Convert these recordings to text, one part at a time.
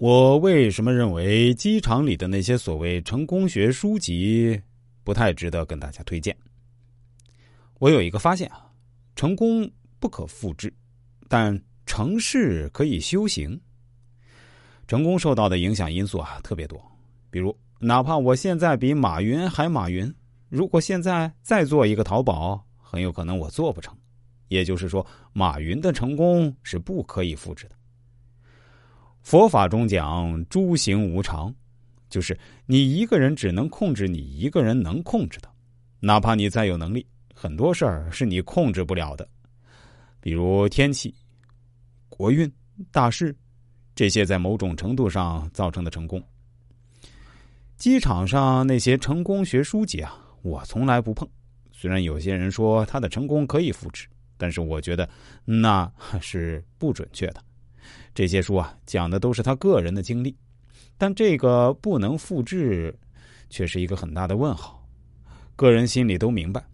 我为什么认为机场里的那些所谓成功学书籍不太值得跟大家推荐？我有一个发现啊，成功不可复制，但成事可以修行。成功受到的影响因素啊特别多，比如哪怕我现在比马云还马云，如果现在再做一个淘宝，很有可能我做不成。也就是说，马云的成功是不可以复制的。佛法中讲诸行无常，就是你一个人只能控制你一个人能控制的，哪怕你再有能力，很多事儿是你控制不了的，比如天气、国运、大事，这些在某种程度上造成的成功。机场上那些成功学书籍啊，我从来不碰。虽然有些人说他的成功可以复制，但是我觉得那是不准确的。这些书啊，讲的都是他个人的经历，但这个不能复制，却是一个很大的问号。个人心里都明白。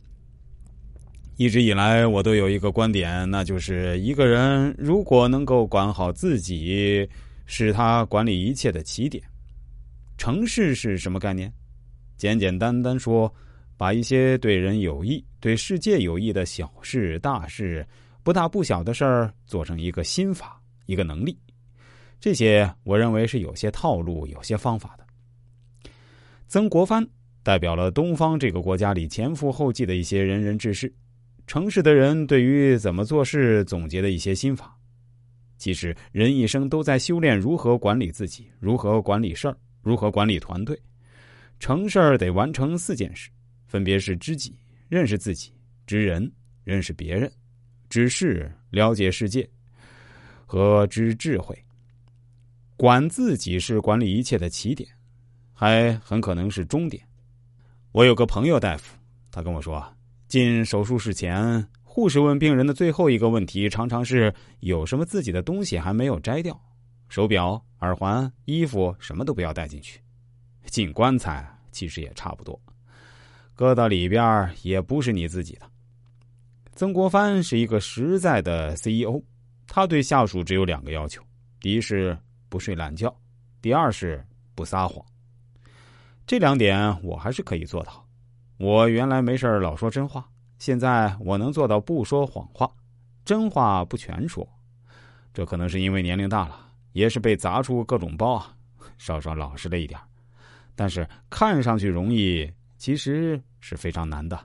一直以来，我都有一个观点，那就是一个人如果能够管好自己，是他管理一切的起点。成事是什么概念？简简单单说，把一些对人有益、对世界有益的小事、大事、不大不小的事儿，做成一个心法。一个能力，这些我认为是有些套路、有些方法的。曾国藩代表了东方这个国家里前赴后继的一些仁人志士，城市的人对于怎么做事总结的一些心法。其实人一生都在修炼如何管理自己，如何管理事儿，如何管理团队。成事儿得完成四件事，分别是知己、认识自己、知人、认识别人、知事、了解世界。和知智慧，管自己是管理一切的起点，还很可能是终点。我有个朋友大夫，他跟我说，进手术室前，护士问病人的最后一个问题，常常是有什么自己的东西还没有摘掉，手表、耳环、衣服什么都不要带进去。进棺材其实也差不多，搁到里边也不是你自己的。曾国藩是一个实在的 CEO。他对下属只有两个要求：第一是不睡懒觉，第二是不撒谎。这两点我还是可以做到。我原来没事老说真话，现在我能做到不说谎话，真话不全说。这可能是因为年龄大了，也是被砸出各种包啊，稍稍老实了一点。但是看上去容易，其实是非常难的。